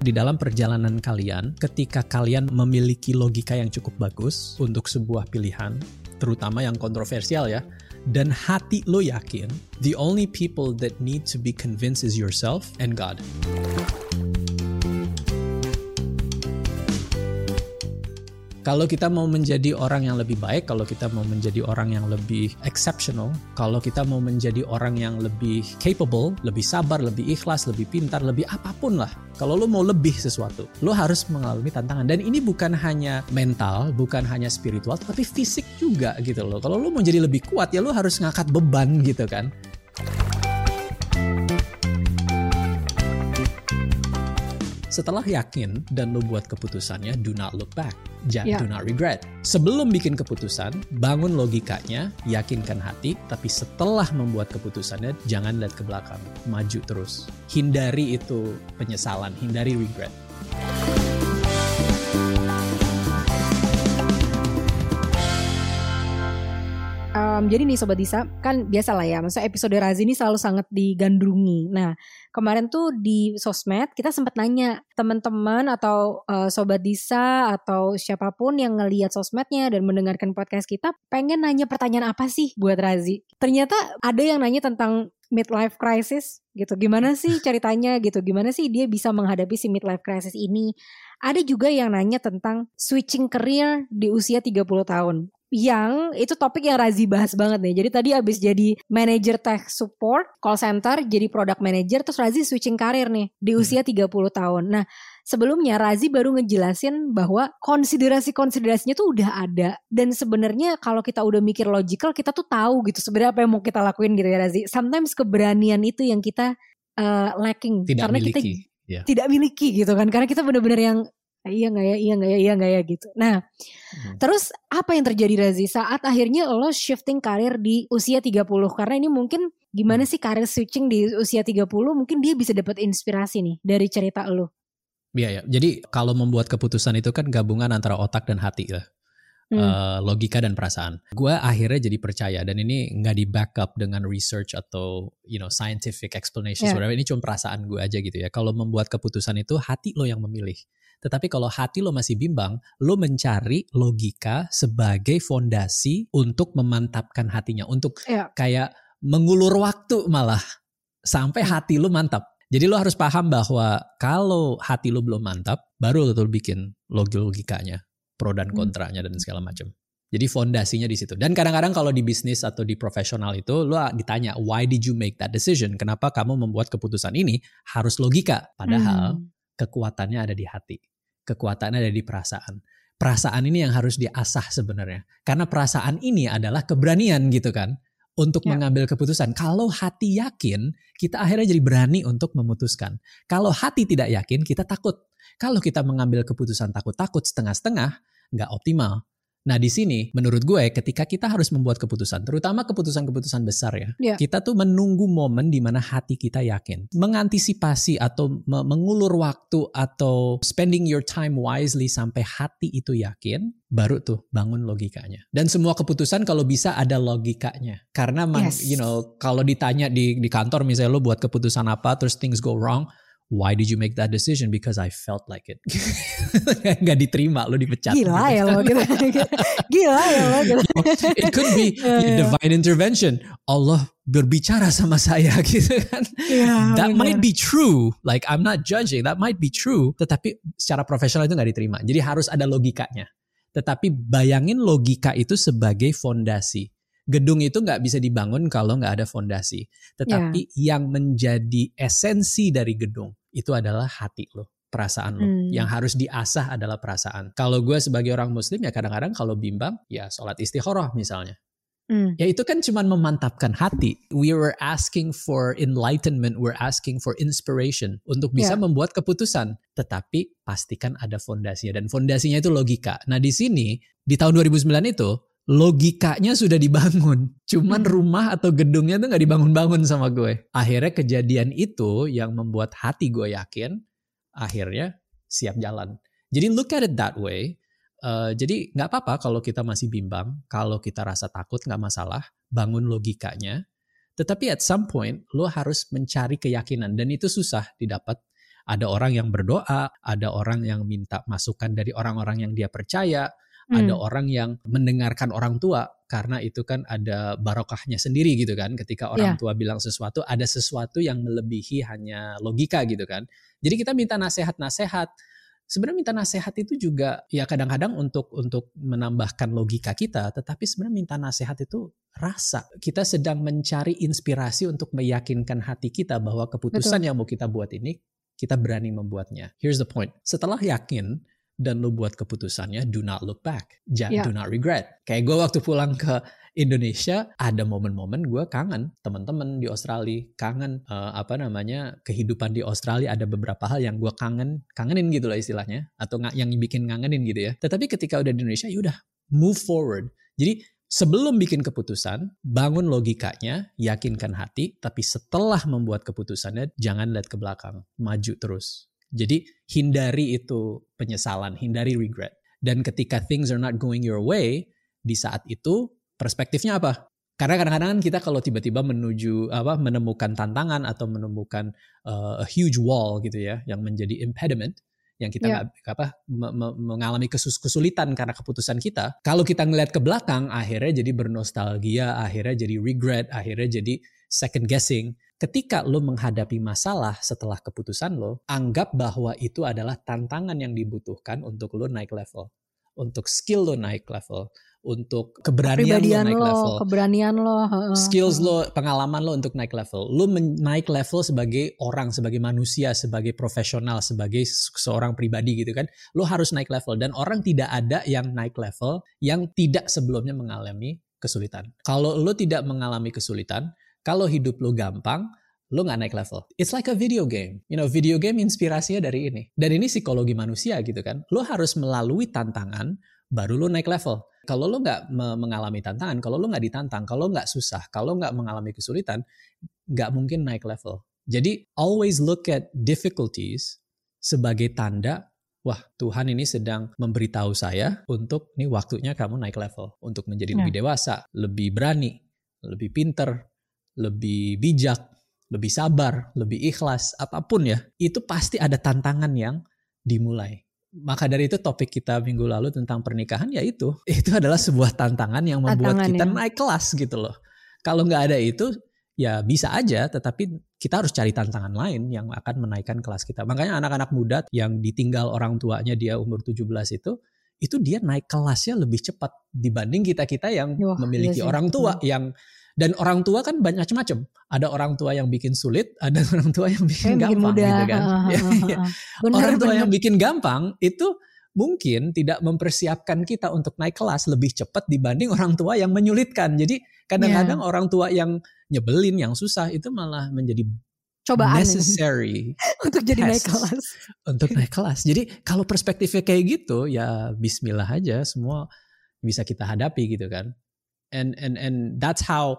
Di dalam perjalanan kalian, ketika kalian memiliki logika yang cukup bagus untuk sebuah pilihan, terutama yang kontroversial ya, dan hati lo yakin, the only people that need to be convinced is yourself and God. Kalau kita mau menjadi orang yang lebih baik, kalau kita mau menjadi orang yang lebih exceptional, kalau kita mau menjadi orang yang lebih capable, lebih sabar, lebih ikhlas, lebih pintar, lebih apa pun lah. Kalau lo mau lebih sesuatu, lo harus mengalami tantangan. Dan ini bukan hanya mental, bukan hanya spiritual, tapi fisik juga gitu loh. Kalau lo mau jadi lebih kuat, ya lo harus ngangkat beban gitu kan. Setelah yakin dan lo buat keputusannya, do not look back. Jangan, yeah. do not regret. Sebelum bikin keputusan, bangun logikanya, yakinkan hati, tapi setelah membuat keputusannya, jangan lihat ke belakang. Maju terus. Hindari itu penyesalan, hindari regret. Um, jadi nih Sobat Disa, kan biasa lah ya, maksudnya episode Razi ini selalu sangat digandrungi. Nah, kemarin tuh di sosmed kita sempat nanya teman-teman atau uh, Sobat Disa atau siapa pun yang ngelihat sosmednya dan mendengarkan podcast kita, pengen nanya pertanyaan apa sih buat Razi? Ternyata ada yang nanya tentang midlife crisis gitu. Gimana sih ceritanya gitu? Gimana sih dia bisa menghadapi si midlife crisis ini? Ada juga yang nanya tentang switching career di usia 30 tahun yang itu topik yang Razi bahas banget nih. Jadi tadi abis jadi manager tech support, call center, jadi product manager, terus Razi switching karir nih di hmm. usia 30 tahun. Nah, sebelumnya Razi baru ngejelasin bahwa konsiderasi-konsiderasinya tuh udah ada. Dan sebenarnya kalau kita udah mikir logical, kita tuh tahu gitu sebenarnya apa yang mau kita lakuin gitu ya Razi. Sometimes keberanian itu yang kita uh, lacking. Tidak karena miliki. kita yeah. tidak miliki gitu kan. Karena kita benar-benar yang iya nggak ya, iya nggak ya, iya nggak ya gitu. Nah, hmm. terus apa yang terjadi Razi saat akhirnya lo shifting karir di usia 30 karena ini mungkin gimana hmm. sih karir switching di usia 30 mungkin dia bisa dapat inspirasi nih dari cerita lo. Iya ya. Jadi kalau membuat keputusan itu kan gabungan antara otak dan hati ya. Hmm. Uh, logika dan perasaan. Gue akhirnya jadi percaya dan ini nggak di backup dengan research atau you know scientific explanation. Yeah. Ini cuma perasaan gue aja gitu ya. Kalau membuat keputusan itu hati lo yang memilih. Tetapi kalau hati lo masih bimbang, lo mencari logika sebagai fondasi untuk memantapkan hatinya, untuk ya. kayak mengulur waktu malah sampai hati lo mantap. Jadi lo harus paham bahwa kalau hati lo belum mantap, baru lo tuh bikin logikanya, pro dan hmm. kontranya dan segala macam. Jadi fondasinya di situ. Dan kadang-kadang kalau di bisnis atau di profesional itu lo ditanya, why did you make that decision? Kenapa kamu membuat keputusan ini? Harus logika. Padahal hmm. Kekuatannya ada di hati kekuatannya ada di perasaan. Perasaan ini yang harus diasah sebenarnya. Karena perasaan ini adalah keberanian gitu kan untuk ya. mengambil keputusan. Kalau hati yakin, kita akhirnya jadi berani untuk memutuskan. Kalau hati tidak yakin, kita takut. Kalau kita mengambil keputusan takut-takut setengah-setengah, nggak optimal. Nah di sini menurut gue ketika kita harus membuat keputusan, terutama keputusan-keputusan besar ya, yeah. kita tuh menunggu momen di mana hati kita yakin, mengantisipasi atau me mengulur waktu atau spending your time wisely sampai hati itu yakin, baru tuh bangun logikanya. Dan semua keputusan kalau bisa ada logikanya, karena yes. you know kalau ditanya di di kantor misalnya lo buat keputusan apa, terus things go wrong, why did you make that decision? Because I felt like it. Gak diterima, lo dipecat. Gila gitu. ya lo gitu. Gila ya lo gitu. It could be divine intervention. Allah berbicara sama saya gitu kan. Yeah, that bener. might be true. Like I'm not judging. That might be true. Tetapi secara profesional itu gak diterima. Jadi harus ada logikanya. Tetapi bayangin logika itu sebagai fondasi gedung itu nggak bisa dibangun kalau nggak ada fondasi. Tetapi yeah. yang menjadi esensi dari gedung itu adalah hati lo perasaan lo. Hmm. Yang harus diasah adalah perasaan. Kalau gue sebagai orang muslim ya kadang-kadang kalau bimbang ya sholat istikharah misalnya. Hmm. Ya itu kan cuma memantapkan hati. We were asking for enlightenment, we're asking for inspiration untuk bisa yeah. membuat keputusan. Tetapi pastikan ada fondasinya dan fondasinya itu logika. Nah di sini di tahun 2009 itu logikanya sudah dibangun. Cuman hmm. rumah atau gedungnya tuh nggak dibangun-bangun sama gue. Akhirnya kejadian itu yang membuat hati gue yakin, akhirnya siap jalan. Jadi look at it that way. Uh, jadi nggak apa-apa kalau kita masih bimbang, kalau kita rasa takut nggak masalah, bangun logikanya. Tetapi at some point lo harus mencari keyakinan dan itu susah didapat Ada orang yang berdoa, ada orang yang minta masukan dari orang-orang yang dia percaya, hmm. ada orang yang mendengarkan orang tua karena itu kan ada barokahnya sendiri gitu kan. Ketika orang yeah. tua bilang sesuatu, ada sesuatu yang melebihi hanya logika gitu kan. Jadi kita minta nasihat-nasihat sebenarnya minta nasihat itu juga ya kadang-kadang untuk untuk menambahkan logika kita, tetapi sebenarnya minta nasihat itu rasa. Kita sedang mencari inspirasi untuk meyakinkan hati kita bahwa keputusan Betul. yang mau kita buat ini kita berani membuatnya. Here's the point. Setelah yakin dan lu buat keputusannya, do not look back. Just yeah. do not regret. Kayak gue waktu pulang ke Indonesia ada momen-momen gue kangen teman-teman di Australia kangen uh, apa namanya kehidupan di Australia ada beberapa hal yang gue kangen kangenin gitu lah istilahnya atau yang bikin ngangenin gitu ya tetapi ketika udah di Indonesia yaudah move forward jadi sebelum bikin keputusan bangun logikanya yakinkan hati tapi setelah membuat keputusannya jangan lihat ke belakang maju terus jadi hindari itu penyesalan hindari regret dan ketika things are not going your way di saat itu Perspektifnya apa? Karena kadang-kadang kan kita kalau tiba-tiba menuju apa menemukan tantangan atau menemukan uh, a huge wall gitu ya yang menjadi impediment yang kita yeah. gak, apa me, me, mengalami kesus kesulitan karena keputusan kita. Kalau kita ngeliat ke belakang akhirnya jadi bernostalgia, akhirnya jadi regret, akhirnya jadi second guessing. Ketika lo menghadapi masalah setelah keputusan lo, anggap bahwa itu adalah tantangan yang dibutuhkan untuk lo naik level, untuk skill lo naik level, untuk keberanian lo naik lo, level, keberanian lo, skills lo, pengalaman lo untuk naik level. Lo naik level sebagai orang, sebagai manusia, sebagai profesional, sebagai seorang pribadi gitu kan. Lo harus naik level dan orang tidak ada yang naik level yang tidak sebelumnya mengalami kesulitan. Kalau lo tidak mengalami kesulitan, kalau hidup lo gampang, lo nggak naik level. It's like a video game. You know, video game inspirasinya dari ini. Dan ini psikologi manusia gitu kan. Lo harus melalui tantangan, baru lo naik level. Kalau lo nggak mengalami tantangan, kalau lo nggak ditantang, kalau nggak susah, kalau nggak mengalami kesulitan, nggak mungkin naik level. Jadi always look at difficulties sebagai tanda wah Tuhan ini sedang memberitahu saya untuk nih waktunya kamu naik level untuk menjadi lebih ya. dewasa, lebih berani, lebih pinter, lebih bijak, lebih sabar, lebih ikhlas, apa pun ya. Itu pasti ada tantangan yang dimulai maka dari itu topik kita minggu lalu tentang pernikahan ya itu itu adalah sebuah tantangan yang membuat tantangan kita ya. naik kelas gitu loh kalau nggak ada itu ya bisa aja tetapi kita harus cari tantangan lain yang akan menaikkan kelas kita makanya anak-anak muda yang ditinggal orang tuanya dia umur 17 itu itu dia naik kelasnya lebih cepat dibanding kita kita yang Wah, memiliki iya orang tua yang dan orang tua kan banyak macam-macam. Ada orang tua yang bikin sulit, ada orang tua yang bikin Kayak gampang bikin gitu kan. bener, orang tua bener. yang bikin gampang itu mungkin tidak mempersiapkan kita untuk naik kelas lebih cepat dibanding orang tua yang menyulitkan. Jadi kadang-kadang yeah. orang tua yang nyebelin, yang susah itu malah menjadi cobaan necessary untuk jadi naik kelas. Untuk naik kelas. Jadi kalau perspektifnya kayak gitu ya bismillah aja semua bisa kita hadapi gitu kan and and and that's how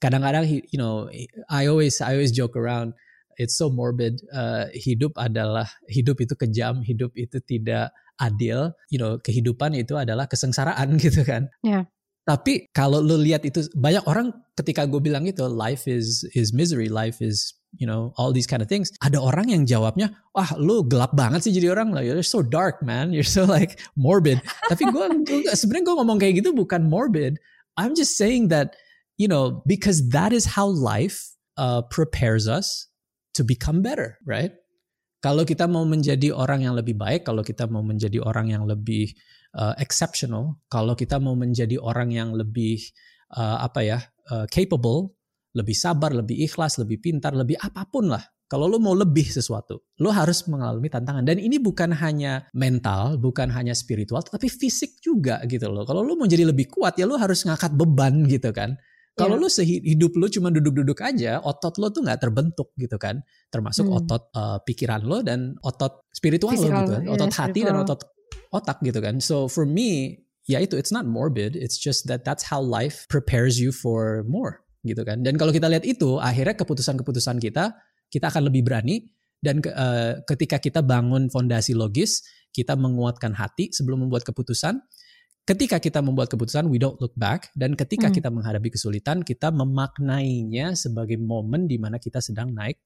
kadang-kadang you know I always I always joke around it's so morbid uh, hidup adalah hidup itu kejam hidup itu tidak adil you know kehidupan itu adalah kesengsaraan gitu kan yeah. tapi kalau lu lihat itu banyak orang ketika gue bilang itu life is is misery life is you know all these kind of things ada orang yang jawabnya wah lu gelap banget sih jadi orang like you're so dark man you're so like morbid tapi gue sebenarnya gue ngomong kayak gitu bukan morbid I'm just saying that, you know, because that is how life uh, prepares us to become better, right? Kalau kita mau menjadi orang yang lebih baik, kalau kita mau menjadi orang yang lebih uh, exceptional, kalau kita mau menjadi orang yang lebih uh, apa ya, uh, capable, lebih sabar, lebih ikhlas, lebih pintar, lebih apa pun lah, kalau lo mau lebih sesuatu, lo harus mengalami tantangan. Dan ini bukan hanya mental, bukan hanya spiritual, tapi fisik juga gitu loh. Kalau lo mau jadi lebih kuat, ya lo harus ngangkat beban gitu kan. Kalau yeah. lo sehidup lo cuma duduk-duduk aja, otot lo tuh nggak terbentuk gitu kan. Termasuk hmm. otot uh, pikiran lo dan otot spiritual Physical, lo gitu kan. Otot yeah, hati dan otot otak gitu kan. So for me, ya itu it's not morbid, it's just that that's how life prepares you for more gitu kan. Dan kalau kita lihat itu, akhirnya keputusan-keputusan kita kita akan lebih berani dan uh, ketika kita bangun fondasi logis, kita menguatkan hati sebelum membuat keputusan. Ketika kita membuat keputusan, we don't look back. Dan ketika hmm. kita menghadapi kesulitan, kita memaknainya sebagai momen di mana kita sedang naik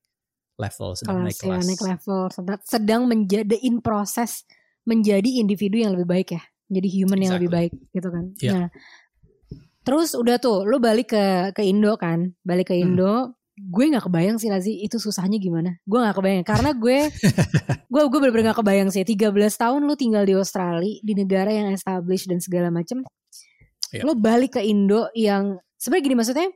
level, sedang naik kelas ya kelas. naik level sedang, sedang menjadi in proses menjadi individu yang lebih baik ya jadi human yang lebih baik Exactly. gitu kan Iya. nah terus udah tuh lu balik ke ke Indo kan balik ke Hmm. Gue nggak kebayang sih Lazi itu susahnya gimana gue nggak kebayang karena gue gue gue bener-bener gak kebayang sih 13 tahun lu tinggal di Australia di negara yang established dan segala macem Iya. lo balik ke Indo yang sebenarnya gini maksudnya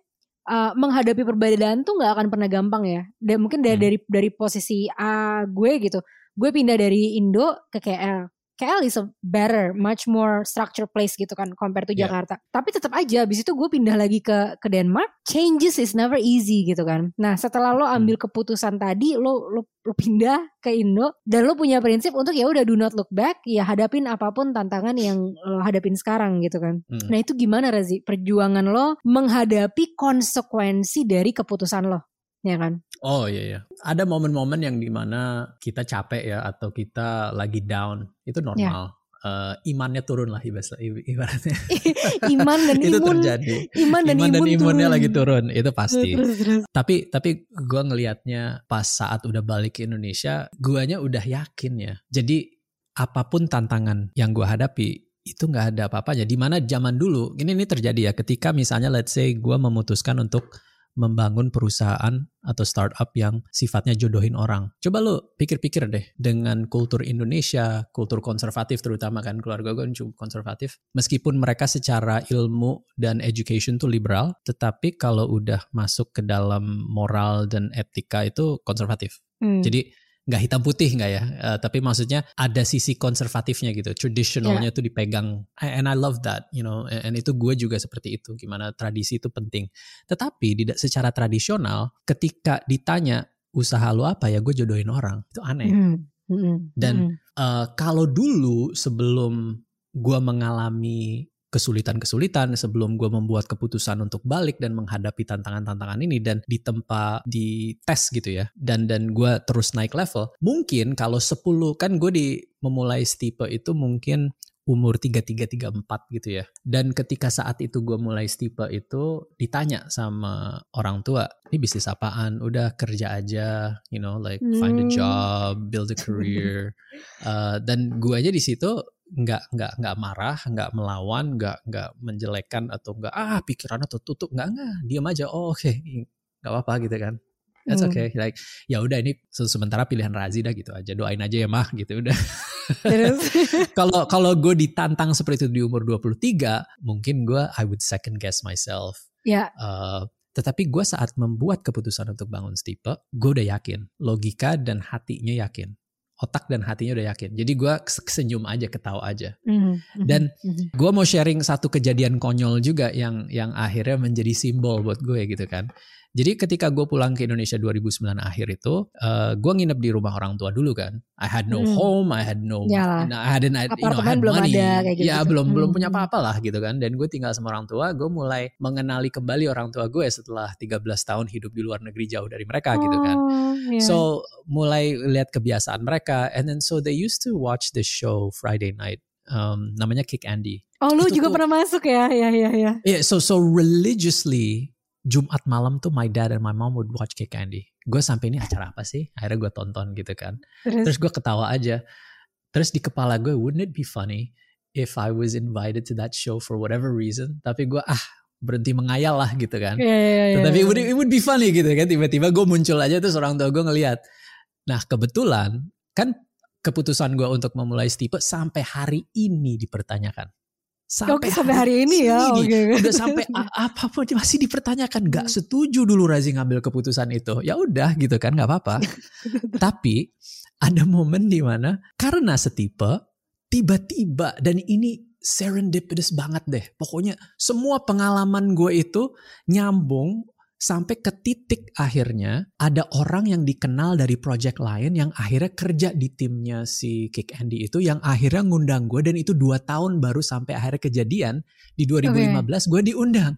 uh, menghadapi perbedaan tuh nggak akan pernah gampang ya dan mungkin dari Hmm. dari dari posisi A gue gitu gue pindah dari Indo ke KL KL is a better, much more structured place gitu kan compare to Yeah. Jakarta. Tapi tetap aja, abis itu gue pindah lagi ke ke Denmark. Changes is never easy gitu kan. Nah setelah lo ambil keputusan tadi, lo lo lo pindah ke Indo dan lo punya prinsip untuk ya udah do not look back, ya hadapin apa pun tantangan yang lo hadapin sekarang gitu kan. Hmm. Nah itu gimana Razi? Perjuangan lo menghadapi konsekuensi dari keputusan lo, ya kan? Oh iya iya. Ada momen-momen yang di mana kita capek ya atau kita lagi down itu Ya. normal. Eh, imannya turun lah ibarat- ibaratnya. Iman dan itu imun, terjadi. iman dan Iman dan imun imunnya turun. lagi turun itu pasti. Terus, terus. Tapi tapi gue ngelihatnya pas saat udah balik ke Indonesia, guanya udah yakin ya. Jadi apa pun tantangan yang gua hadapi itu nggak ada apa-apanya. Di mana zaman dulu ini ini terjadi ya ketika misalnya let's say gua memutuskan untuk membangun perusahaan atau startup yang sifatnya jodohin orang. Coba lo pikir-pikir deh dengan kultur Indonesia, kultur konservatif terutama kan keluarga gue cukup konservatif. Meskipun mereka secara ilmu dan education tuh liberal, tetapi kalau udah masuk ke dalam moral dan etika itu konservatif. Hmm. Jadi nggak hitam putih nggak ya, Eh, tapi maksudnya ada sisi konservatifnya gitu, traditionalnya tuh dipegang, and I love that, you know, and, and itu gue juga seperti itu, gimana tradisi itu penting. Tetapi tidak secara tradisional, ketika ditanya usaha lo apa ya, gue jodohin orang, itu aneh. Hmm. Hmm. Dan. Eh, kalau dulu sebelum gue mengalami kesulitan-kesulitan sebelum gue membuat keputusan untuk balik dan menghadapi tantangan-tantangan ini dan ditempa di tes gitu ya dan dan gue terus naik level mungkin kalau 10 kan gue di memulai stipe itu mungkin umur 33-34 gitu ya. Dan ketika saat itu gue mulai stipe itu ditanya sama orang tua, ini bisnis apaan? Udah kerja aja, you know, like find a Hmm. job, build a career. Uh, dan gue aja di situ nggak nggak nggak marah, nggak melawan, nggak nggak menjelekkan atau nggak ah pikirannya tertutup, nggak nggak, diam aja. Oh oke, nggak apa-apa gitu kan. That's Hmm. okay. Like ya udah ini se- sementara pilihan Razi dah gitu aja. Doain aja ya mah gitu udah. Kalau kalau gue ditantang seperti itu di umur 23, mungkin gue I would second guess myself. ya Uh, tetapi gue saat membuat keputusan untuk bangun stipe, gue udah yakin. Logika dan hatinya yakin. Otak dan hatinya udah yakin. Jadi gue senyum aja, ketawa aja. Mhm, mhm, Dan mhm. gue mau sharing satu kejadian konyol juga yang yang akhirnya menjadi simbol buat gue gitu kan. Jadi ketika gue pulang ke Indonesia 2009 akhir itu, uh, gue nginep di rumah orang tua dulu kan. I had no Hmm. home, I had no, Yalah. I hadn't, I, you know, I had belum money. ada, kayak gitu-gitu. Ya belum belum Hmm. punya apa-apa lah gitu kan. Dan gue tinggal sama orang tua, gue mulai mengenali kembali orang tua gue setelah 13 tahun hidup di luar negeri jauh dari mereka gitu kan. Oh, ya. So mulai lihat kebiasaan mereka, and then so they used to watch the show Friday night. Um, namanya Kick Andy. oh lu itu juga tuh- pernah masuk ya ya ya ya Yeah, so so religiously Jumat malam tuh my dad and my mom would watch Kick Andy. Gue sampai ini acara apa sih? Akhirnya gue tonton gitu kan. terus, Terus gue ketawa aja. Terus di kepala gue, wouldn't it be funny if I was invited to that show for whatever reason? Tapi gue ah berhenti mengayal lah gitu kan. ya, ya, ya, Tapi ya. it would, it would be funny gitu kan. Tiba-tiba gue muncul aja terus orang tua gue ngeliat. Nah kebetulan kan keputusan gue untuk memulai stipe sampai hari ini dipertanyakan. Oke sampai hari ini ya ini. oke. Udah sampai apa pun masih dipertanyakan. Gak setuju dulu Razi ngambil keputusan itu. Ya udah gitu kan gak apa-apa. Tapi ada momen di mana karena setipe tiba-tiba dan ini serendipitous banget deh. Pokoknya semua pengalaman gue itu nyambung sampai ke titik akhirnya ada orang yang dikenal dari project lain yang akhirnya kerja di timnya si Kick Andy itu yang akhirnya ngundang gue dan itu dua tahun baru sampai akhirnya kejadian di 2015 gue diundang.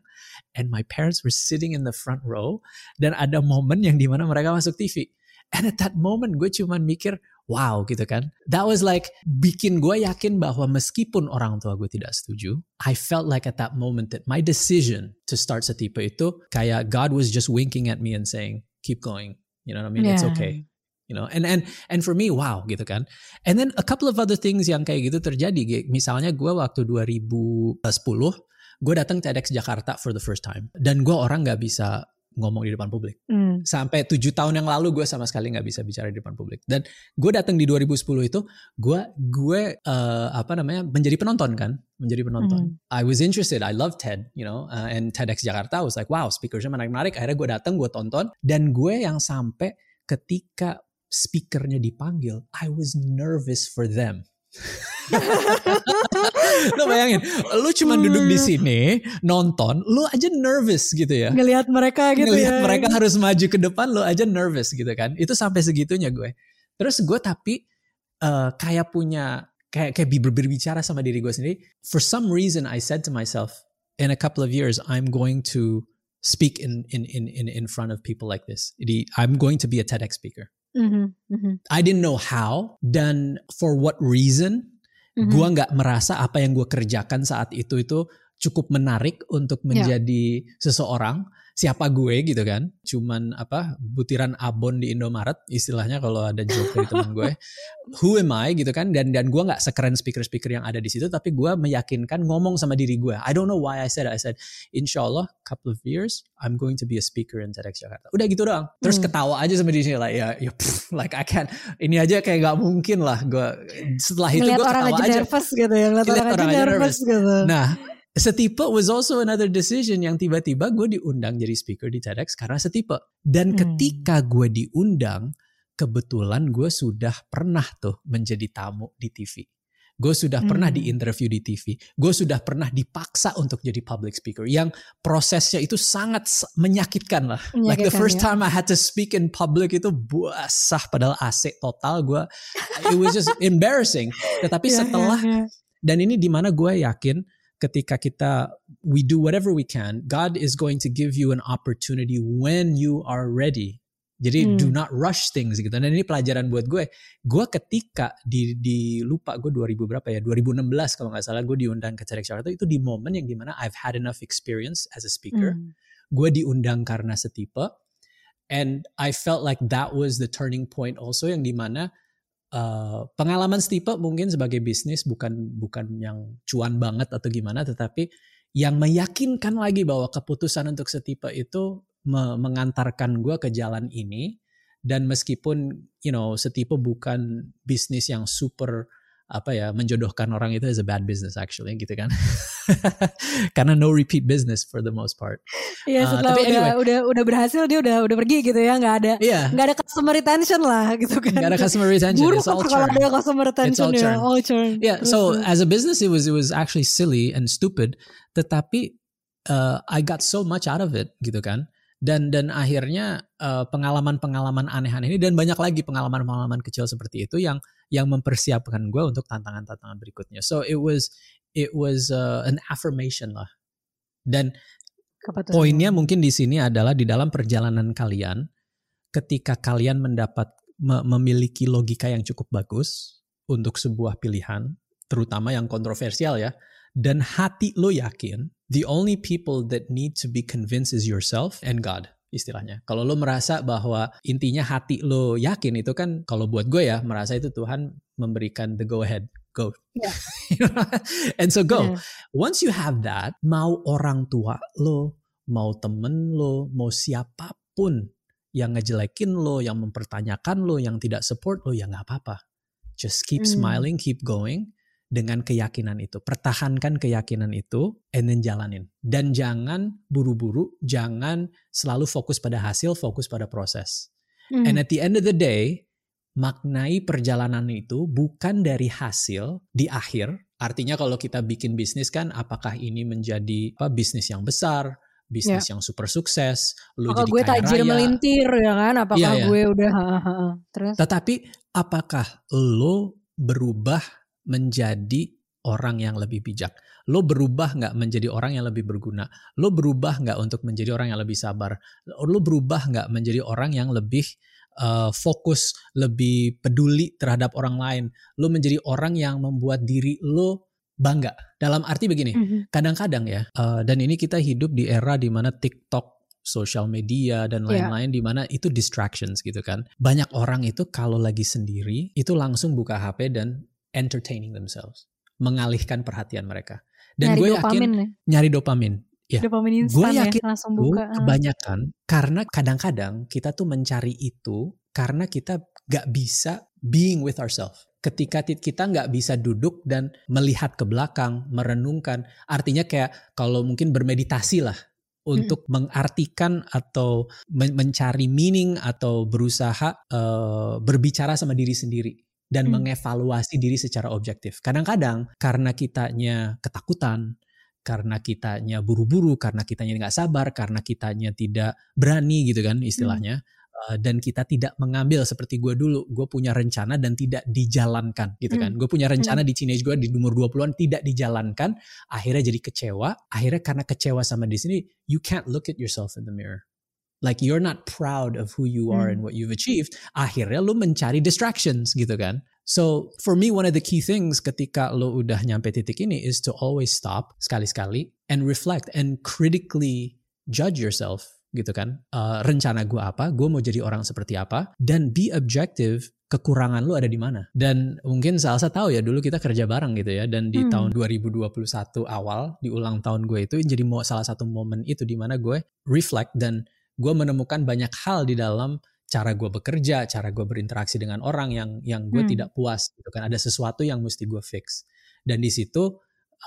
And my parents were sitting in the front row dan ada momen yang di mana mereka masuk TV and at that moment gue cuman mikir wow gitu kan that was like bikin gue yakin bahwa meskipun orang tua gue tidak setuju I felt like at that moment that my decision to start Setipe itu kayak God was just winking at me and saying keep going You know what I mean? Yeah. It's okay. You know, and and and for me, wow, gitu kan. And then a couple of other things yang kayak gitu terjadi. Misalnya gue waktu 2010, gue datang TEDx Jakarta for the first time, dan gue orang nggak bisa ngomong di depan publik. Mm. Sampai tujuh tahun yang lalu gue sama sekali nggak bisa bicara di depan publik. Dan gue datang di 2010 itu, gue gue uh, apa namanya menjadi penonton kan, menjadi penonton. Mm. I was interested, I love TED, you know, uh, and TEDx Jakarta I was like, wow, speakersnya menarik-menarik. Akhirnya gue datang, gue tonton, dan gue yang sampai ketika speakernya dipanggil, I was nervous for them. lo bayangin, lu cuma duduk di sini nonton, lu aja nervous gitu ya. Ngelihat mereka gitu Ngelihat ya. mereka harus maju ke depan, lu aja nervous gitu kan. Itu sampai segitunya gue. Terus gue tapi uh, kayak punya kayak kayak berbicara sama diri gue sendiri. For some reason I said to myself, in a couple of years I'm going to speak in in in in in front of people like this. Jadi I'm going to be a TEDx speaker. Mm-hmm, mm-hmm. I didn't know how dan for what reason. Mm-hmm. Gua nggak merasa apa yang gue kerjakan saat itu itu cukup menarik untuk ya. menjadi yeah. seseorang siapa gue gitu kan. Cuman apa butiran abon di Indomaret istilahnya kalau ada joke dari teman gue who am I? gitu kan. Dan dan gue nggak sekeren speaker-speaker yang ada di situ tapi gue meyakinkan ngomong sama diri gue. I don't know why I said it. I said Insya Allah couple of years I'm going to be a speaker in TEDx Jakarta. Udah gitu doang. Terus hmm. ketawa aja sama diri like ya ya like I can't. Ini aja kayak nggak mungkin lah gue setelah itu gue ketawa aja nervous gitu ya orang, orang aja nervous, nervous. gitu. Nah Setipe was also another decision yang tiba-tiba gue diundang jadi speaker di TEDx karena Setipe. Dan hmm. ketika gue diundang, kebetulan gue sudah pernah tuh menjadi tamu di TV. Gue sudah hmm. pernah di interview di TV. Gue sudah pernah dipaksa untuk jadi public speaker. Yang prosesnya itu sangat menyakitkan lah. Menyakitkan, like the first ya. time I had to speak in public itu basah padahal AC total. Gue it was just embarrassing. Tetapi yeah, setelah yeah, yeah. dan ini di mana gue yakin ketika kita we do whatever we can, God is going to give you an opportunity when you are ready. Jadi hmm. do not rush things gitu. Dan ini pelajaran buat gue. Gue ketika di di lupa gue 2000 berapa ya? 2016 kalau nggak salah gue diundang ke TEDx Jakarta itu di momen yang di mana I've had enough experience as a speaker. Hmm. Gue diundang karena setipe. And I felt like that was the turning point also yang di mana uh, pengalaman Stipe mungkin sebagai bisnis bukan bukan yang cuan banget atau gimana, tetapi yang meyakinkan lagi bahwa keputusan untuk setipe itu me mengantarkan gue ke jalan ini. Dan meskipun you know setipe bukan bisnis yang super apa ya menjodohkan orang itu is a bad business actually gitu kan. Karena no repeat business for the most part. Iya uh, setelah uh, udah anyway, udah udah berhasil dia udah udah pergi gitu ya nggak ada yeah. nggak ada customer retention lah gitu kan. Nggak ada customer retention buruk kalau ada customer retention it's all ya all churn. Yeah so as a business it was it was actually silly and stupid tetapi uh, I got so much out of it gitu kan. Dan dan akhirnya pengalaman-pengalaman uh, aneh-aneh ini dan banyak lagi pengalaman-pengalaman kecil seperti itu yang yang mempersiapkan gue untuk tantangan-tantangan berikutnya. So it was it was uh, an affirmation lah. Dan poinnya mungkin di sini adalah di dalam perjalanan kalian ketika kalian mendapat me memiliki logika yang cukup bagus untuk sebuah pilihan, terutama yang kontroversial ya, dan hati lo yakin, the only people that need to be convinced is yourself and God istilahnya. Kalau lo merasa bahwa intinya hati lo yakin itu kan kalau buat gue ya merasa itu Tuhan memberikan the go ahead, go. Yeah. And so go. Yeah. Once you have that, mau orang tua lo, mau temen lo, mau siapa pun yang ngejelekin lo, yang mempertanyakan lo, yang tidak support lo, ya nggak apa-apa. Just keep mm. smiling, keep going dengan keyakinan itu. Pertahankan keyakinan itu and then jalanin. Dan jangan buru-buru, jangan selalu fokus pada hasil, fokus pada proses. Mm. And at the end of the day, maknai perjalanan itu bukan dari hasil di akhir. Artinya kalau kita bikin bisnis kan apakah ini menjadi apa bisnis yang besar, bisnis yeah. yang super sukses, lu apakah jadi gue tajir raya. melintir ya kan? Apakah yeah, yeah. gue udah ha, ha, ha. terus? Tetapi apakah lo berubah menjadi orang yang lebih bijak. Lo berubah nggak menjadi orang yang lebih berguna. Lo berubah nggak untuk menjadi orang yang lebih sabar. Lo berubah nggak menjadi orang yang lebih uh, fokus, lebih peduli terhadap orang lain. Lo menjadi orang yang membuat diri lo bangga. Dalam arti begini, mm-hmm. kadang-kadang ya, uh, dan ini kita hidup di era di mana TikTok social media dan Iya. lain-lain di mana itu distractions gitu kan. Banyak orang itu kalau lagi sendiri itu langsung buka HP dan entertaining themselves, mengalihkan perhatian mereka. Dan Nyari gue dopamin yakin ya. nyari dopamin. Ya. Dopamin Gue instan ya yakin langsung itu buka. ah. kebanyakan karena kadang-kadang kita tuh mencari itu karena kita gak bisa being with ourselves. Ketika ti- kita nggak bisa duduk dan melihat ke belakang, merenungkan, artinya kayak kalau mungkin bermeditasi lah untuk mengartikan atau men- mencari meaning atau berusaha eh, berbicara sama diri sendiri dan Hmm. mengevaluasi diri secara objektif. Kadang-kadang karena kitanya ketakutan, karena kitanya buru-buru, karena kitanya nggak sabar, karena kitanya tidak berani gitu kan istilahnya. Uh, dan kita tidak mengambil seperti gue dulu, gue punya rencana dan tidak dijalankan gitu kan. Gue punya rencana di teenage gue di umur 20-an tidak dijalankan, akhirnya jadi kecewa. Akhirnya karena kecewa sama di sini, you can't look at yourself in the mirror. Like you're not proud of who you are and what you've achieved. Akhirnya lu mencari distractions gitu kan. So for me one of the key things ketika lo udah nyampe titik ini is to always stop sekali-sekali and reflect and critically judge yourself gitu kan. Uh, rencana gue apa, gue mau jadi orang seperti apa, dan be objective kekurangan lu ada di mana. Dan mungkin Salsa tahu ya dulu kita kerja bareng gitu ya dan di Hmm. tahun 2021 awal di ulang tahun gue itu jadi mau salah satu momen itu di mana gue reflect dan gue menemukan banyak hal di dalam cara gue bekerja, cara gue berinteraksi dengan orang yang yang gue Hmm. tidak puas gitu kan. Ada sesuatu yang mesti gue fix. Dan di situ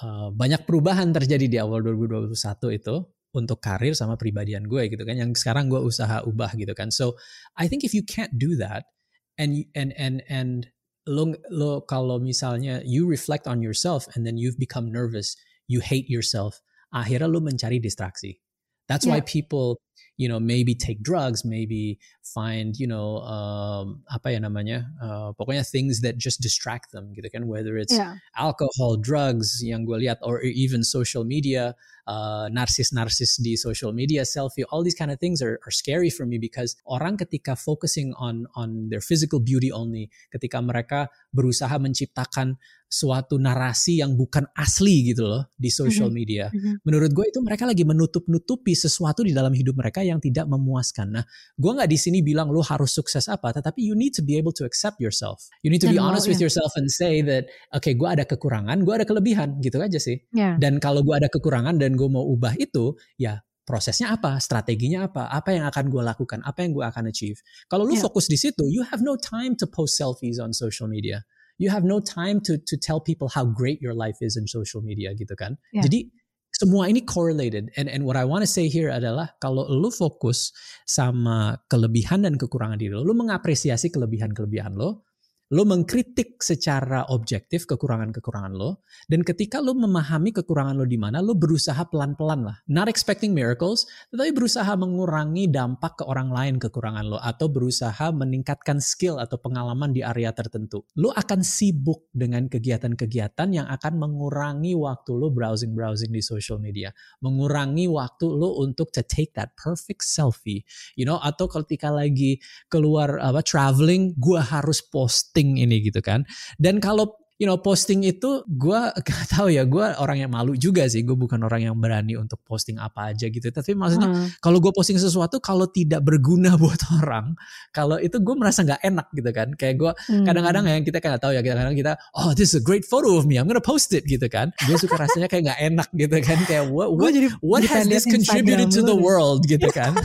uh, banyak perubahan terjadi di awal 2021 itu untuk karir sama pribadian gue gitu kan yang sekarang gue usaha ubah gitu kan. So I think if you can't do that and and and and lo lo kalau misalnya you reflect on yourself and then you've become nervous, you hate yourself, akhirnya lo mencari distraksi. That's why Yeah. people you know maybe take drugs, maybe find you know um, apa ya namanya uh, pokoknya things that just distract them gitu kan whether it's Iya. alcohol, drugs yang gue lihat, or even social media, uh, narsis-narsis di social media, selfie, all these kind of things are, are scary for me because orang ketika focusing on on their physical beauty only, ketika mereka berusaha menciptakan suatu narasi yang bukan asli gitu loh di social Mhm. media. Mhm. Menurut gue itu mereka lagi menutup-nutupi sesuatu di dalam hidup mereka yang tidak memuaskan. Nah, gue nggak di sini bilang lo harus sukses apa, tetapi you need to be able to accept yourself. You need to be Dan mau, honest with ya. yourself and say that, oke, gue ada kekurangan, gue ada kelebihan, gitu aja sih. Ya. Dan kalau gue ada kekurangan dan gue mau ubah itu, ya prosesnya apa, strateginya apa, apa yang akan gue lakukan, apa yang gue akan achieve. Kalau lu Ya. fokus di situ, you have no time to post selfies on social media. You have no time to to tell people how great your life is in social media gitu kan. Ya. Jadi semua ini correlated. And and what I want to say here adalah kalau lu fokus sama kelebihan dan kekurangan diri lo, lu mengapresiasi kelebihan-kelebihan lo, lu mengkritik secara objektif kekurangan-kekurangan lo, dan ketika lu memahami kekurangan lo di mana, lu berusaha pelan-pelan lah. Not expecting miracles, tetapi berusaha mengurangi dampak ke orang lain kekurangan lo atau berusaha meningkatkan skill atau pengalaman di area tertentu. Lu akan sibuk dengan kegiatan-kegiatan yang akan mengurangi waktu lu browsing-browsing di social media, mengurangi waktu lu untuk to take that perfect selfie, you know, atau ketika lagi keluar apa traveling, gua harus posting ini gitu kan. Dan kalau you know posting itu gue gak tahu ya gue orang yang malu juga sih. Gue bukan orang yang berani untuk posting apa aja gitu. Tapi maksudnya Hmm. kalau gue posting sesuatu kalau tidak berguna buat orang kalau itu gue merasa nggak enak gitu kan. Kayak gue Hmm. kadang-kadang yang kita kan nggak tahu ya kadang-kadang kita oh this is a great photo of me. I'm gonna post it gitu kan. Gue suka rasanya kayak nggak enak gitu kan. Kayak what Gue what, jadi what has this contributed to Instagram the lu deh. world? gitu kan.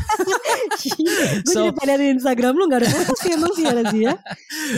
Gue So- jadi pengen Instagram lu gak ada foto sih emang sih sih ya.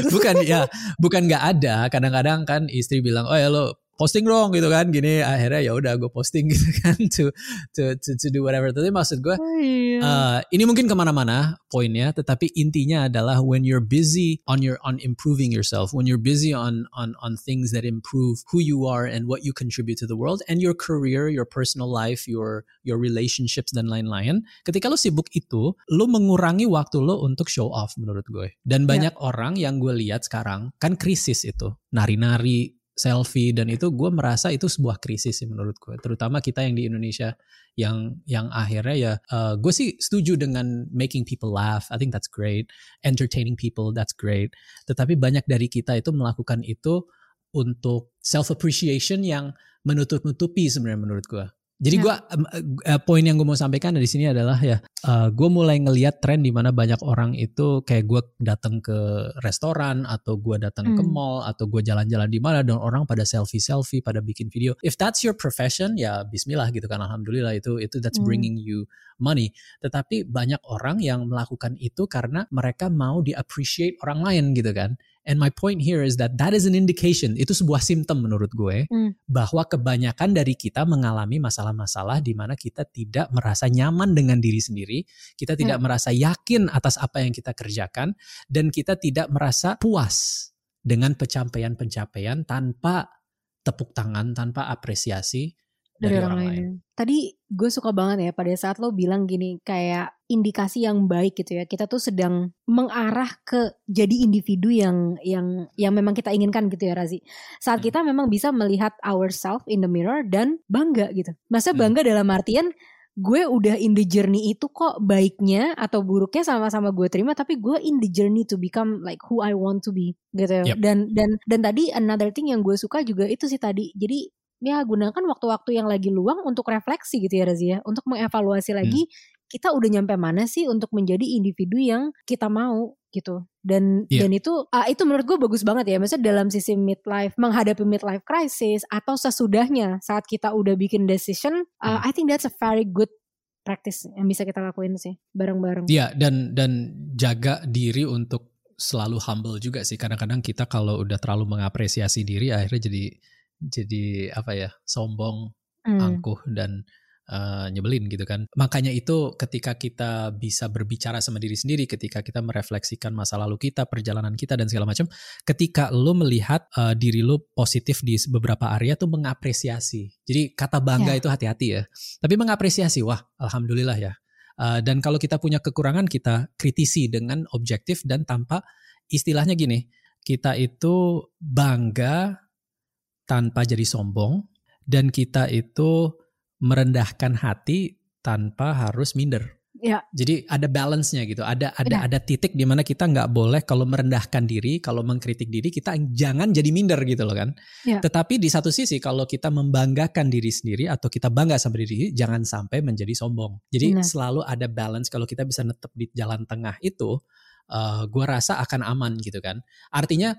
bukan ya bukan nggak ada. Kadang-kadang kan istri bilang oh ya lo posting dong gitu kan gini akhirnya ya udah gue posting gitu kan to to to, to do whatever tapi maksud gue Oh, iya. Uh, ini mungkin ke mana-mana poinnya, tetapi intinya adalah when you're busy on your on improving yourself, when you're busy on on on things that improve who you are and what you contribute to the world and your career, your personal life, your your relationships dan lain-lain. Ketika lo sibuk itu, lo mengurangi waktu lo untuk show off menurut gue. Dan Ya. banyak orang yang gue lihat sekarang kan krisis itu, nari-nari selfie dan itu gue merasa itu sebuah krisis sih menurut gue terutama kita yang di Indonesia yang yang akhirnya ya uh, gue sih setuju dengan making people laugh. I think that's great. Entertaining people that's great. Tetapi banyak dari kita itu melakukan itu untuk self appreciation yang menutup-nutupi sebenarnya menurut gue Jadi Ya. gua uh, poin yang gue mau sampaikan dari sini adalah ya, uh, gue mulai ngeliat tren di mana banyak orang itu kayak gue datang ke restoran atau gue datang ke Hmm. mall atau gue jalan-jalan di mana dan orang pada selfie selfie, pada bikin video. If that's your profession, ya Bismillah gitu kan, Alhamdulillah itu itu that's Hmm. bringing you money. Tetapi banyak orang yang melakukan itu karena mereka mau di appreciate orang lain gitu kan. And my point here is that that is an indication, itu sebuah simptom menurut gue Hmm. bahwa kebanyakan dari kita mengalami masalah-masalah di mana kita tidak merasa nyaman dengan diri sendiri, kita tidak merasa yakin atas apa yang kita kerjakan, dan kita tidak merasa puas dengan pencapaian-pencapaian tanpa tepuk tangan, tanpa apresiasi dari, orang, lain. Tadi gue suka banget ya pada saat lo bilang gini kayak indikasi yang baik gitu ya. Kita tuh sedang mengarah ke jadi individu yang yang yang memang kita inginkan gitu ya Razi. Saat Hmm. kita memang bisa melihat ourselves in the mirror dan bangga gitu. Masa Hmm. bangga dalam artian gue udah in the journey itu kok baiknya atau buruknya sama-sama gue terima tapi gue in the journey to become like who I want to be gitu ya. Yep. Dan dan dan tadi another thing yang gue suka juga itu sih tadi. Jadi ya gunakan waktu-waktu yang lagi luang untuk refleksi gitu ya Razia untuk mengevaluasi Hmm. Kita udah nyampe mana sih untuk menjadi individu yang kita mau gitu dan Iya. dan itu ah, itu menurut gue bagus banget ya maksudnya dalam sisi midlife menghadapi midlife crisis atau sesudahnya saat kita udah bikin decision Hmm. I think that's a very good practice yang bisa kita lakuin sih bareng-bareng Iya dan dan jaga diri untuk selalu humble juga sih. Kadang-kadang kita kalau udah terlalu mengapresiasi diri akhirnya jadi jadi apa ya sombong, Hmm. angkuh dan uh, nyebelin gitu kan. Makanya itu ketika kita bisa berbicara sama diri sendiri, ketika kita merefleksikan masa lalu kita, perjalanan kita dan segala macam, ketika lo melihat uh, diri lo positif di beberapa area tuh mengapresiasi. Jadi kata bangga Ya. itu hati-hati ya. Tapi mengapresiasi, wah alhamdulillah ya. Uh, dan kalau kita punya kekurangan kita kritisi dengan objektif dan tanpa istilahnya gini, kita itu bangga tanpa jadi sombong dan kita itu merendahkan hati tanpa harus minder. Ya. Jadi ada balance-nya gitu. Ada ada Ya. ada titik di mana kita nggak boleh kalau merendahkan diri, kalau mengkritik diri kita jangan jadi minder gitu loh kan. Ya. Tetapi di satu sisi kalau kita membanggakan diri sendiri atau kita bangga sama diri, jangan sampai menjadi sombong. Jadi Nah. selalu ada balance kalau kita bisa netep di jalan tengah itu, uh, gua rasa akan aman gitu kan. Artinya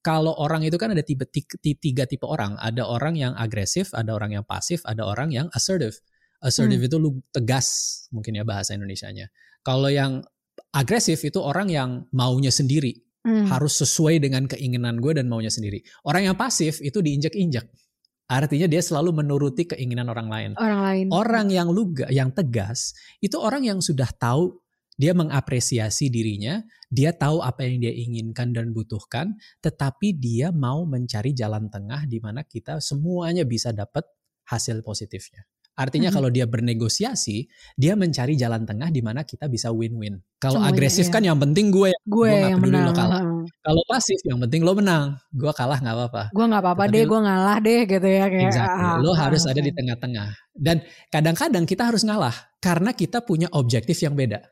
kalau orang itu kan ada tipe, tiga, tipe orang. Ada orang yang agresif, ada orang yang pasif, ada orang yang assertive. Assertive itu lu tegas mungkin ya bahasa Indonesianya. Kalau yang agresif itu orang yang maunya sendiri, Hmm. harus sesuai dengan keinginan gue dan maunya sendiri. Orang yang pasif itu diinjak-injak. Artinya dia selalu menuruti keinginan orang lain. orang lain Orang yang luga, yang tegas, itu orang yang sudah tahu dia mengapresiasi dirinya, dia tahu apa yang dia inginkan dan butuhkan, tetapi dia mau mencari jalan tengah di mana kita semuanya bisa dapat hasil positifnya. Artinya Mhm. kalau dia bernegosiasi, dia mencari jalan tengah di mana kita bisa win-win. Kalau Semuanya, agresif iya. kan yang penting gue, gue gua nggak yang peduli lo menang kalah. Kalau pasif yang penting lo menang. Gue kalah nggak apa-apa. gue nggak apa-apa deh gue ngalah deh gitu ya kayak Exactly. ah, Lo ah, harus ah, ada di ah. tengah-tengah. Dan kadang-kadang kita harus ngalah karena kita punya objektif yang beda.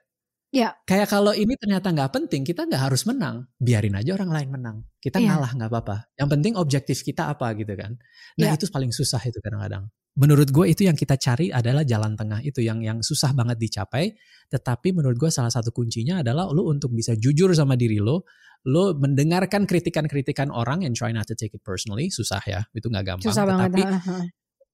Ya. Kayak kalau ini ternyata nggak penting, kita nggak harus menang. Biarin aja orang lain menang. Kita Iya. ngalah nggak apa-apa. Yang penting objektif kita apa gitu kan. Nah Iya. itu paling susah itu kadang-kadang. Menurut gue itu yang kita cari adalah jalan tengah itu yang yang susah banget dicapai. Tetapi menurut gue salah satu kuncinya adalah lo untuk bisa jujur sama diri lo. Lo mendengarkan kritikan-kritikan orang and try not to take it personally. Susah ya, itu nggak gampang. susah banget Tetapi.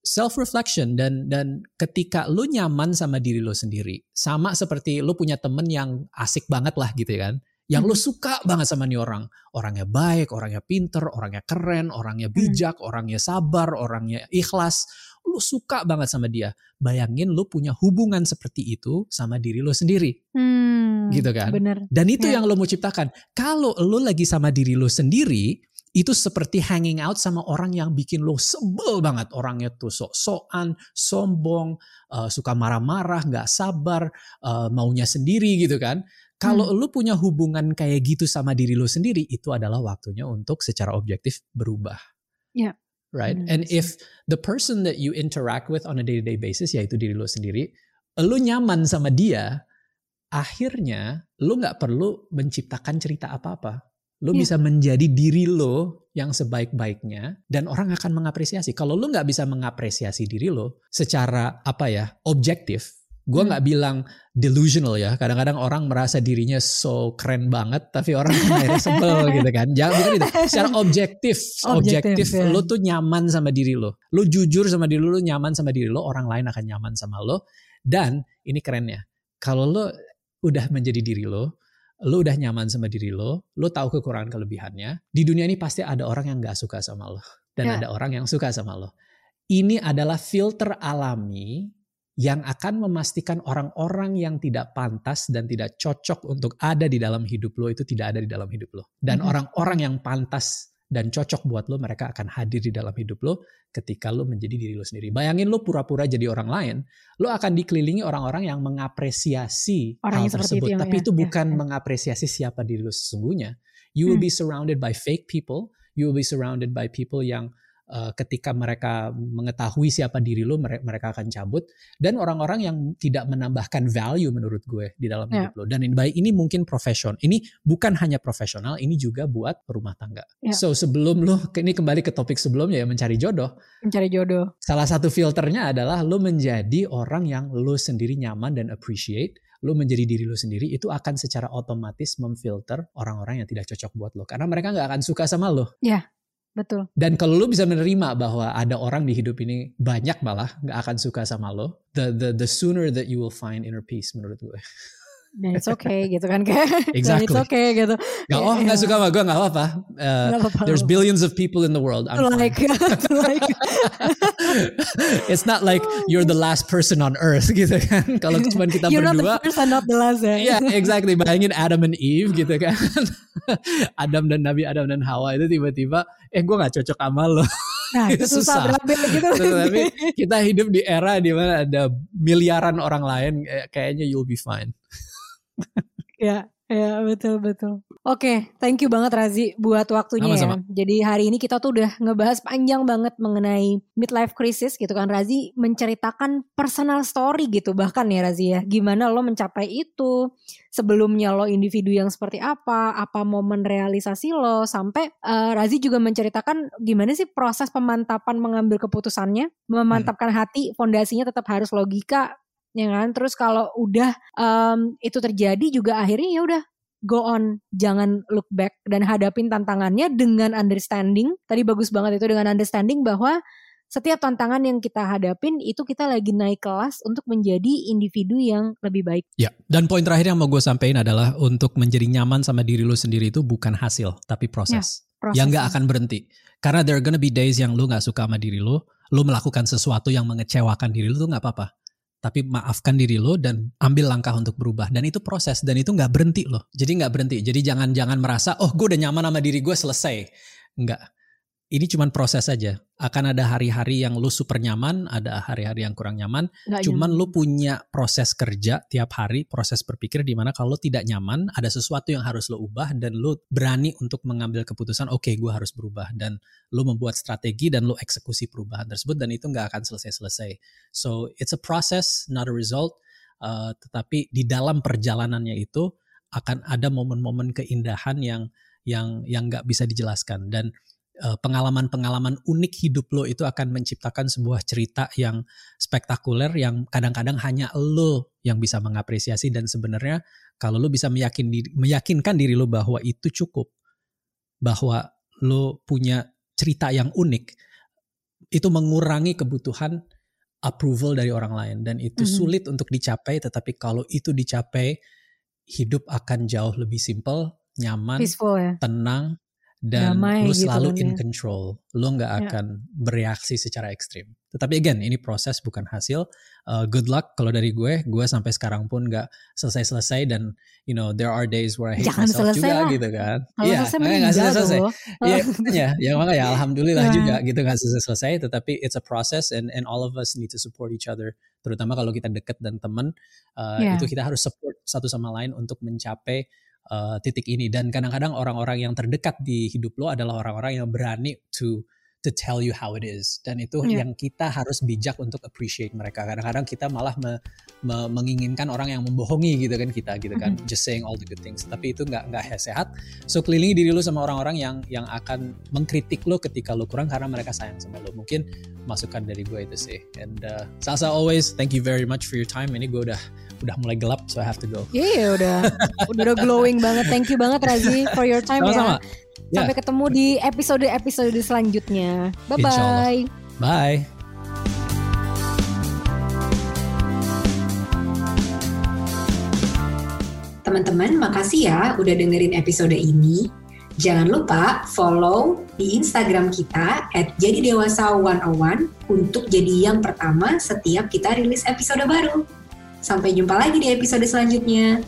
Self reflection dan dan ketika lu nyaman sama diri lu sendiri sama seperti lu punya temen yang asik banget lah gitu ya kan yang lu Mhm. suka banget sama nih orang orangnya baik orangnya pinter orangnya keren orangnya Hmm. bijak orangnya sabar orangnya ikhlas lu suka banget sama dia bayangin lu punya hubungan seperti itu sama diri lu sendiri Hmm, Gitu kan? bener dan itu Ya. yang lo mau ciptakan. Kalau lo lagi sama diri lo sendiri, itu seperti hanging out sama orang yang bikin lo sebel banget. Orangnya tuh sok-sokan, sombong, eh, suka marah-marah, nggak sabar, eh, maunya sendiri gitu kan. Kalau lo punya hubungan kayak gitu sama diri lo sendiri, itu adalah waktunya untuk secara objektif berubah. Ya. Right? Benar And if the person that you interact with on a day-to-day basis, yaitu diri lo sendiri, lo nyaman sama dia, akhirnya lu nggak perlu menciptakan cerita apa-apa. Lo yeah. bisa menjadi diri lo yang sebaik-baiknya dan orang akan mengapresiasi. Kalau lo nggak bisa mengapresiasi diri lo secara apa ya objektif, gue hmm. nggak hmm. bilang delusional ya. Kadang-kadang orang merasa dirinya so keren banget, tapi orang akhirnya sebel gitu kan. Jangan bukan itu. Secara objektif, objektif, ya. lo tuh nyaman sama diri lo. Lo jujur sama diri lo, lo nyaman sama diri lo, orang lain akan nyaman sama lo. Dan ini kerennya, kalau lo udah menjadi diri lo, lo udah nyaman sama diri lo, lo tahu kekurangan kelebihannya, di dunia ini pasti ada orang yang gak suka sama lo. Dan ya. ada orang yang suka sama lo. Ini adalah filter alami yang akan memastikan orang-orang yang tidak pantas dan tidak cocok untuk ada di dalam hidup lo itu tidak ada di dalam hidup lo. Dan mhm. orang-orang mm -hmm. yang pantas dan cocok buat lo, mereka akan hadir di dalam hidup lo ketika lo menjadi diri lo sendiri. Bayangin lo pura-pura jadi orang lain, lo akan dikelilingi orang-orang yang mengapresiasi orang hal tersebut. Itu, Tapi ya, itu ya, bukan ya. mengapresiasi siapa diri lo sesungguhnya. You will hmm. be surrounded by fake people. You will be surrounded by people yang ketika mereka mengetahui siapa diri lo mereka akan cabut dan orang-orang yang tidak menambahkan value menurut gue di dalam yeah. hidup lo dan ini baik ini mungkin profesional ini bukan hanya profesional ini juga buat rumah tangga yeah. so sebelum lo ini kembali ke topik sebelumnya ya mencari jodoh mencari jodoh salah satu filternya adalah lo menjadi orang yang lo sendiri nyaman dan appreciate lo menjadi diri lo sendiri itu akan secara otomatis memfilter orang-orang yang tidak cocok buat lo karena mereka nggak akan suka sama lo. Iya. Betul. Dan kalau lu bisa menerima bahwa ada orang di hidup ini banyak malah nggak akan suka sama lo, the the the sooner that you will find inner peace menurut gue. Dan it's okay gitu kan kayak. Exactly. it's okay gitu. Gak, oh nggak suka sama gue nggak apa-apa. Uh, apa There's billions of people in the world. I'm like, like. it's not like you're the last person on earth gitu kan. Kalau cuma kita you're berdua. You're not the first and not the last ya. Yeah, exactly. Bayangin Adam and Eve gitu kan. Adam dan Nabi Adam dan Hawa itu tiba-tiba, eh gue nggak cocok sama lo. Nah, itu susah, susah. gitu. Tapi kita hidup di era di mana ada miliaran orang lain, kayaknya you'll be fine ya, ya betul betul. Oke, okay, thank you banget Razi buat waktunya Sama-sama. ya. Jadi hari ini kita tuh udah ngebahas panjang banget mengenai midlife crisis gitu kan. Razi menceritakan personal story gitu bahkan ya Razi ya. Gimana lo mencapai itu, sebelumnya lo individu yang seperti apa, apa momen realisasi lo, sampai uh, Razi juga menceritakan gimana sih proses pemantapan mengambil keputusannya, memantapkan hmm. hati, fondasinya tetap harus logika, ya kan terus kalau udah um, itu terjadi juga akhirnya ya udah go on jangan look back dan hadapin tantangannya dengan understanding tadi bagus banget itu dengan understanding bahwa setiap tantangan yang kita hadapin itu kita lagi naik kelas untuk menjadi individu yang lebih baik. Ya, dan poin terakhir yang mau gue sampaikan adalah untuk menjadi nyaman sama diri lo sendiri itu bukan hasil, tapi proses. Ya, proses yang gak akan berhenti. Karena there are gonna be days yang lo gak suka sama diri lo, lo melakukan sesuatu yang mengecewakan diri lo tuh gak apa-apa tapi maafkan diri lo dan ambil langkah untuk berubah. Dan itu proses dan itu nggak berhenti loh. Jadi nggak berhenti. Jadi jangan jangan merasa oh gue udah nyaman sama diri gue selesai. Nggak ini cuman proses saja. Akan ada hari-hari yang lu super nyaman, ada hari-hari yang kurang nyaman. Gak cuman nyaman. lu punya proses kerja tiap hari, proses berpikir di mana kalau tidak nyaman, ada sesuatu yang harus lu ubah dan lu berani untuk mengambil keputusan, oke okay, gue harus berubah. Dan lu membuat strategi dan lu eksekusi perubahan tersebut dan itu nggak akan selesai-selesai. So it's a process, not a result. Uh, tetapi di dalam perjalanannya itu akan ada momen-momen keindahan yang yang yang nggak bisa dijelaskan dan pengalaman-pengalaman unik hidup lo itu akan menciptakan sebuah cerita yang spektakuler yang kadang-kadang hanya lo yang bisa mengapresiasi dan sebenarnya kalau lo bisa meyakin meyakinkan diri lo bahwa itu cukup bahwa lo punya cerita yang unik itu mengurangi kebutuhan approval dari orang lain dan itu mm -hmm. sulit untuk dicapai tetapi kalau itu dicapai hidup akan jauh lebih simple nyaman Peaceful, ya? tenang dan Damai lu gitu selalu gitu in ya. control, lu nggak ya. akan bereaksi secara ekstrim. Tetapi again, ini proses bukan hasil. Uh, good luck kalau dari gue, gue sampai sekarang pun nggak selesai-selesai dan you know there are days where I hate Jangan myself juga lah. gitu kan. Iya, makanya nggak selesai-selesai. Iya, ya, ya makanya alhamdulillah yeah. juga gitu nggak selesai-selesai. Tetapi it's a process and and all of us need to support each other. Terutama kalau kita deket dan teman, uh, yeah. itu kita harus support satu sama lain untuk mencapai uh, titik ini. Dan kadang-kadang orang-orang yang terdekat di hidup lo adalah orang-orang yang berani to to tell you how it is dan itu yeah. yang kita harus bijak untuk appreciate mereka kadang-kadang kita malah me, me, menginginkan orang yang membohongi gitu kan kita gitu kan mm-hmm. just saying all the good things tapi itu nggak nggak sehat so kelilingi diri lu sama orang-orang yang yang akan mengkritik lo ketika lo kurang karena mereka sayang sama lo mungkin masukan dari gue itu sih and uh, Salsa always thank you very much for your time ini gue udah udah mulai gelap so I have to go. Iya yeah, udah udah glowing banget. Thank you banget Razi for your time Sama-sama. ya. Sampai yeah. ketemu di episode-episode selanjutnya. Bye bye. Bye. Teman-teman, makasih ya udah dengerin episode ini. Jangan lupa follow di Instagram kita at jadi dewasa 101 untuk jadi yang pertama setiap kita rilis episode baru. Sampai jumpa lagi di episode selanjutnya.